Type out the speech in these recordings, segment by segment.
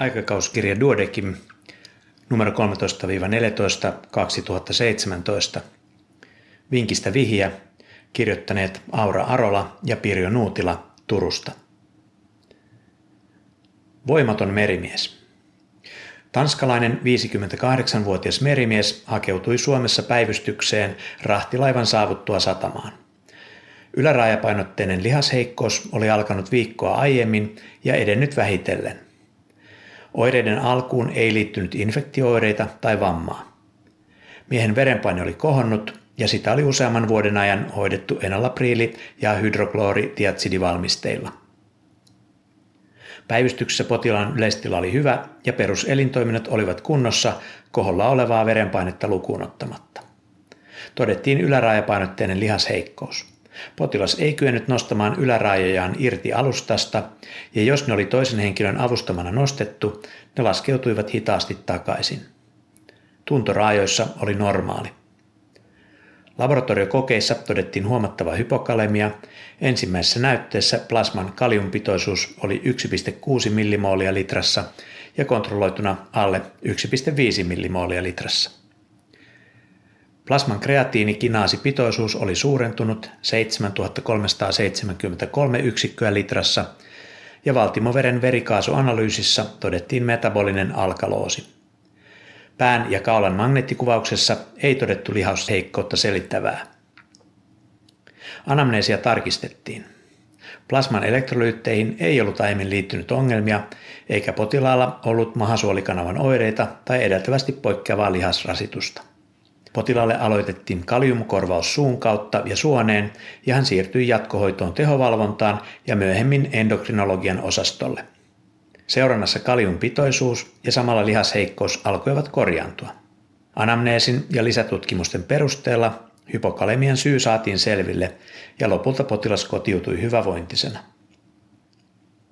aikakauskirja Duodekim numero 13-14 2017. Vinkistä vihiä kirjoittaneet Aura Arola ja Pirjo Nuutila Turusta. Voimaton merimies. Tanskalainen 58-vuotias merimies hakeutui Suomessa päivystykseen rahtilaivan saavuttua satamaan. Ylärajapainotteinen lihasheikkous oli alkanut viikkoa aiemmin ja edennyt vähitellen – Oireiden alkuun ei liittynyt infektiooireita tai vammaa. Miehen verenpaine oli kohonnut ja sitä oli useamman vuoden ajan hoidettu enalapriili- ja hydroklooritiatsidivalmisteilla. Päivystyksessä potilaan yleistila oli hyvä ja peruselintoiminnot olivat kunnossa koholla olevaa verenpainetta lukuun ottamatta. Todettiin ylärajapainotteinen lihasheikkous. Potilas ei kyennyt nostamaan ylärajojaan irti alustasta, ja jos ne oli toisen henkilön avustamana nostettu, ne laskeutuivat hitaasti takaisin. Tunto raajoissa oli normaali. Laboratoriokokeissa todettiin huomattava hypokalemia. Ensimmäisessä näytteessä plasman kaliumpitoisuus oli 1,6 millimoolia litrassa ja kontrolloituna alle 1,5 millimoolia litrassa. Plasman kreatiinikinaasipitoisuus oli suurentunut 7373 yksikköä litrassa ja valtimoveren verikaasuanalyysissä todettiin metabolinen alkaloosi. Pään ja kaulan magneettikuvauksessa ei todettu lihasheikkoutta selittävää. Anamneesia tarkistettiin. Plasman elektrolyytteihin ei ollut aiemmin liittynyt ongelmia, eikä potilaalla ollut mahasuolikanavan oireita tai edeltävästi poikkeavaa lihasrasitusta. Potilaalle aloitettiin kaliumkorvaus suun kautta ja suoneen ja hän siirtyi jatkohoitoon tehovalvontaan ja myöhemmin endokrinologian osastolle. Seurannassa kaliumpitoisuus ja samalla lihasheikkous alkoivat korjaantua. Anamneesin ja lisätutkimusten perusteella hypokalemian syy saatiin selville ja lopulta potilas kotiutui hyvävointisena.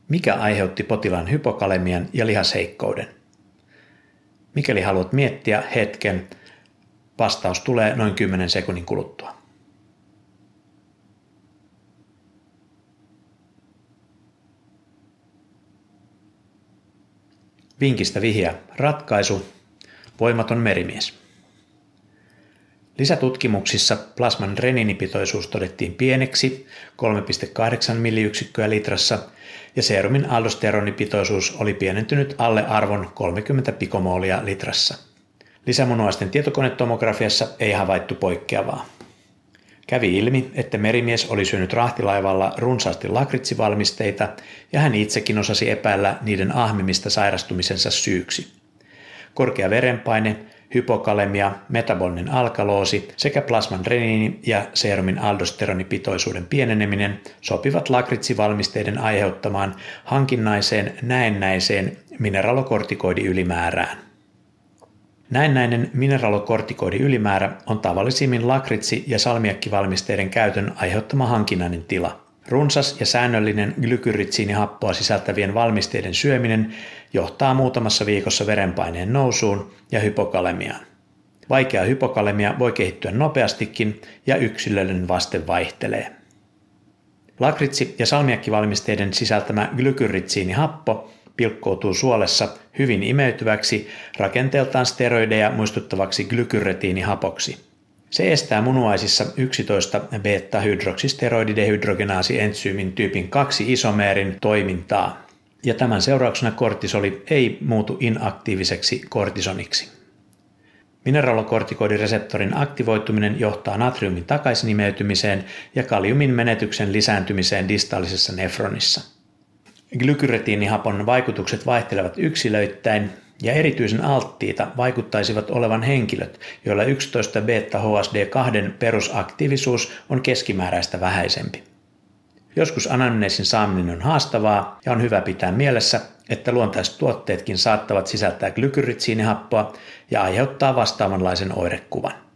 Mikä aiheutti potilaan hypokalemian ja lihasheikkouden? Mikäli haluat miettiä hetken, Vastaus tulee noin 10 sekunnin kuluttua. Vinkistä vihja. Ratkaisu. Voimaton merimies. Lisätutkimuksissa plasman reninipitoisuus todettiin pieneksi 3,8 milliyksikköä litrassa ja serumin aldosteronipitoisuus oli pienentynyt alle arvon 30 pikomoolia litrassa. Lisämunuaisten tietokonetomografiassa ei havaittu poikkeavaa. Kävi ilmi, että merimies oli syönyt rahtilaivalla runsaasti lakritsivalmisteita ja hän itsekin osasi epäillä niiden ahmimista sairastumisensa syyksi. Korkea verenpaine, hypokalemia, metabolinen alkaloosi sekä plasman reniini ja serumin aldosteronipitoisuuden pieneneminen sopivat lakritsivalmisteiden aiheuttamaan hankinnaiseen näennäiseen mineralokortikoidiylimäärään. Näennäinen mineralokortikoidi ylimäärä on tavallisimmin lakritsi- ja salmiakkivalmisteiden käytön aiheuttama hankinnainen tila. Runsas ja säännöllinen glykyritsiinihappoa sisältävien valmisteiden syöminen johtaa muutamassa viikossa verenpaineen nousuun ja hypokalemiaan. Vaikea hypokalemia voi kehittyä nopeastikin ja yksilöllinen vaste vaihtelee. Lakritsi- ja salmiakkivalmisteiden sisältämä glykyritsiinihappo pilkkoutuu suolessa hyvin imeytyväksi, rakenteeltaan steroideja muistuttavaksi glykyretiinihapoksi. Se estää munuaisissa 11 beta-hydroksisteroididehydrogenaasi-entsyymin tyypin 2 isomeerin toimintaa, ja tämän seurauksena kortisoli ei muutu inaktiiviseksi kortisoniksi. Mineralokortikoidireseptorin aktivoituminen johtaa natriumin takaisinimeytymiseen ja kaliumin menetyksen lisääntymiseen distaalisessa nefronissa. Glykyretiinihapon vaikutukset vaihtelevat yksilöittäin ja erityisen alttiita vaikuttaisivat olevan henkilöt, joilla 11 beta-HSD2 perusaktiivisuus on keskimääräistä vähäisempi. Joskus anamneesin saaminen on haastavaa ja on hyvä pitää mielessä, että luontaiset tuotteetkin saattavat sisältää glykyritsiinihappoa ja aiheuttaa vastaavanlaisen oirekuvan.